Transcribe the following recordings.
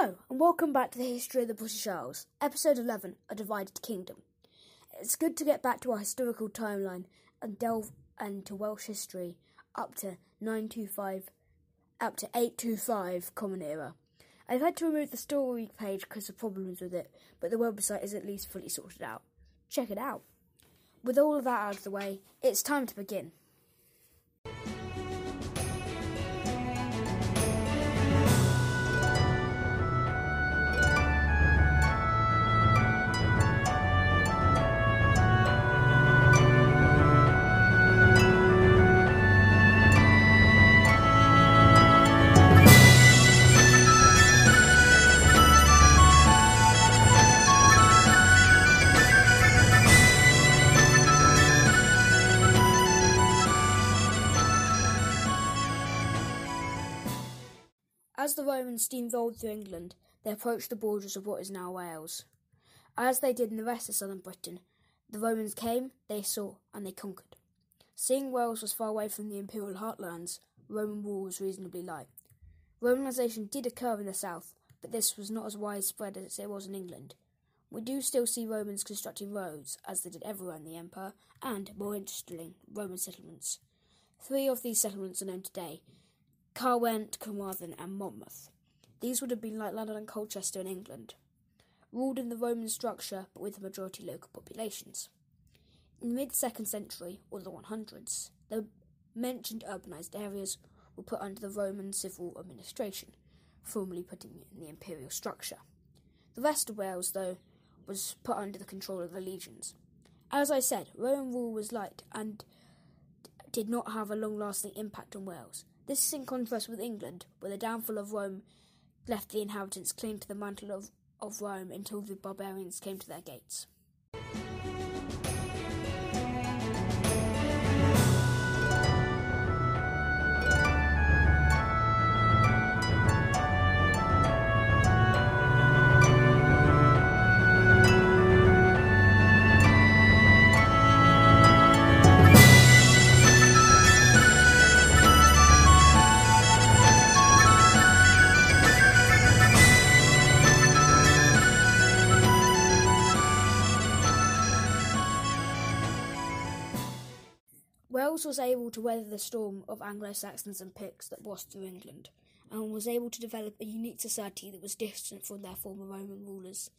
Hello, and welcome back to the History of the British Isles, Episode 11 A Divided Kingdom. It's good to get back to our historical timeline and delve into Welsh history up to 925, up to 825 Common Era. I've had to remove the story page because of problems with it, but the website is at least fully sorted out. Check it out. With all of that out of the way, it's time to begin. As the Romans steamrolled through England, they approached the borders of what is now Wales. As they did in the rest of southern Britain, the Romans came, they saw, and they conquered. Seeing Wales was far away from the imperial heartlands, Roman rule was reasonably light. Romanisation did occur in the south, but this was not as widespread as it was in England. We do still see Romans constructing roads, as they did everywhere in the empire, and, more interestingly, Roman settlements. Three of these settlements are known today Caerwent, Carmarthen, and Monmouth. These would have been like London and Colchester in England, ruled in the Roman structure but with a majority local populations. In the mid second century, or the 100s, the mentioned urbanised areas were put under the Roman civil administration, formally putting it in the imperial structure. The rest of Wales, though, was put under the control of the legions. As I said, Roman rule was light and did not have a long lasting impact on Wales. This is in contrast with England, where the downfall of Rome left the inhabitants clinging to the mantle of, of Rome until the barbarians came to their gates. Wales was able to weather the storm of Anglo Saxons and Picts that washed through England, and was able to develop a unique society that was distant from their former Roman rulers.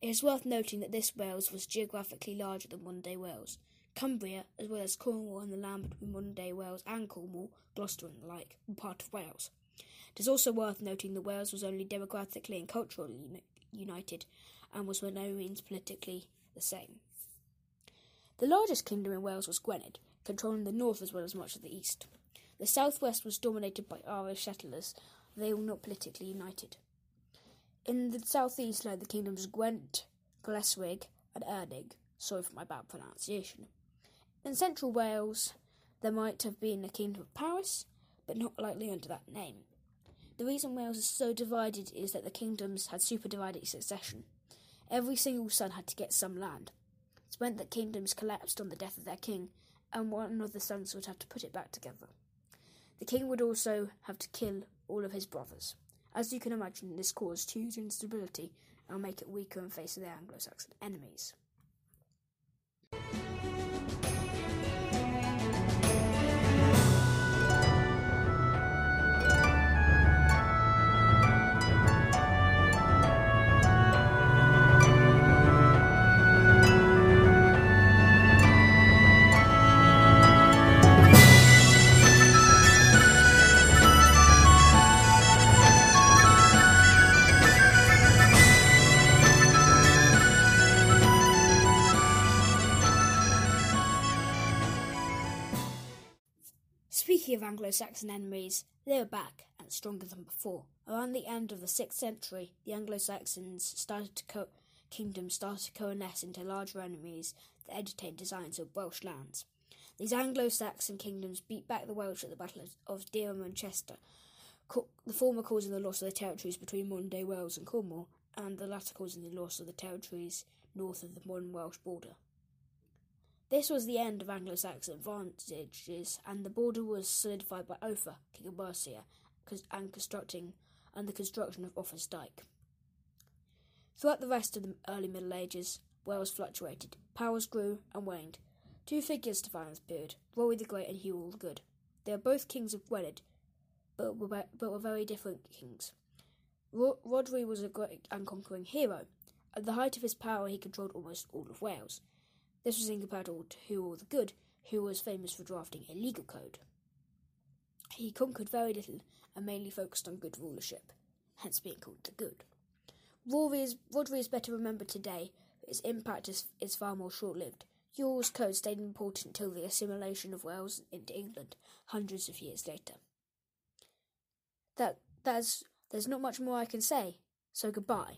It is worth noting that this Wales was geographically larger than modern day Wales. Cumbria, as well as Cornwall and the land between modern day Wales and Cornwall, Gloucester and the like, were part of Wales. It is also worth noting that Wales was only democratically and culturally uni- united, and was by no means politically the same. The largest kingdom in Wales was Gwynedd, controlling the north as well as much of the east. The southwest was dominated by Irish settlers, they were not politically united. In the southeast lay the kingdoms of Gwent, Gleswig, and Ernig. Sorry for my bad pronunciation. In central Wales, there might have been a kingdom of Powys, but not likely under that name. The reason Wales is so divided is that the kingdoms had superdivided succession. Every single son had to get some land. It meant that kingdoms collapsed on the death of their king, and one of the sons would have to put it back together. The king would also have to kill all of his brothers. As you can imagine, this caused huge instability and make it weaker in face of their Anglo Saxon enemies. Speaking of Anglo Saxon enemies, they were back and stronger than before. Around the end of the 6th century, the Anglo Saxons started to co- kingdoms started to coalesce into larger enemies that entertained designs of Welsh lands. These Anglo Saxon kingdoms beat back the Welsh at the Battle of Deira and Chester, the former causing the loss of the territories between modern day Wales and Cornwall, and the latter causing the loss of the territories north of the modern Welsh border. This was the end of Anglo Saxon advantages, and the border was solidified by Offa, king of Mercia, and constructing and the construction of Offa's Dyke. Throughout the rest of the early Middle Ages, Wales fluctuated. Powers grew and waned. Two figures define this period Rory the Great and Hugh the Good. They are both kings of Gwynedd, but were, but were very different kings. Ro- Rhodri was a great and conquering hero. At the height of his power, he controlled almost all of Wales. This was incomparable to Hugh the Good, who was famous for drafting a legal code. He conquered very little and mainly focused on good rulership, hence being called the Good. Rory is, Rhodri is better remembered today, but his impact is, is far more short lived. Hywel's code stayed important until the assimilation of Wales into England hundreds of years later. That that's there's not much more I can say, so goodbye.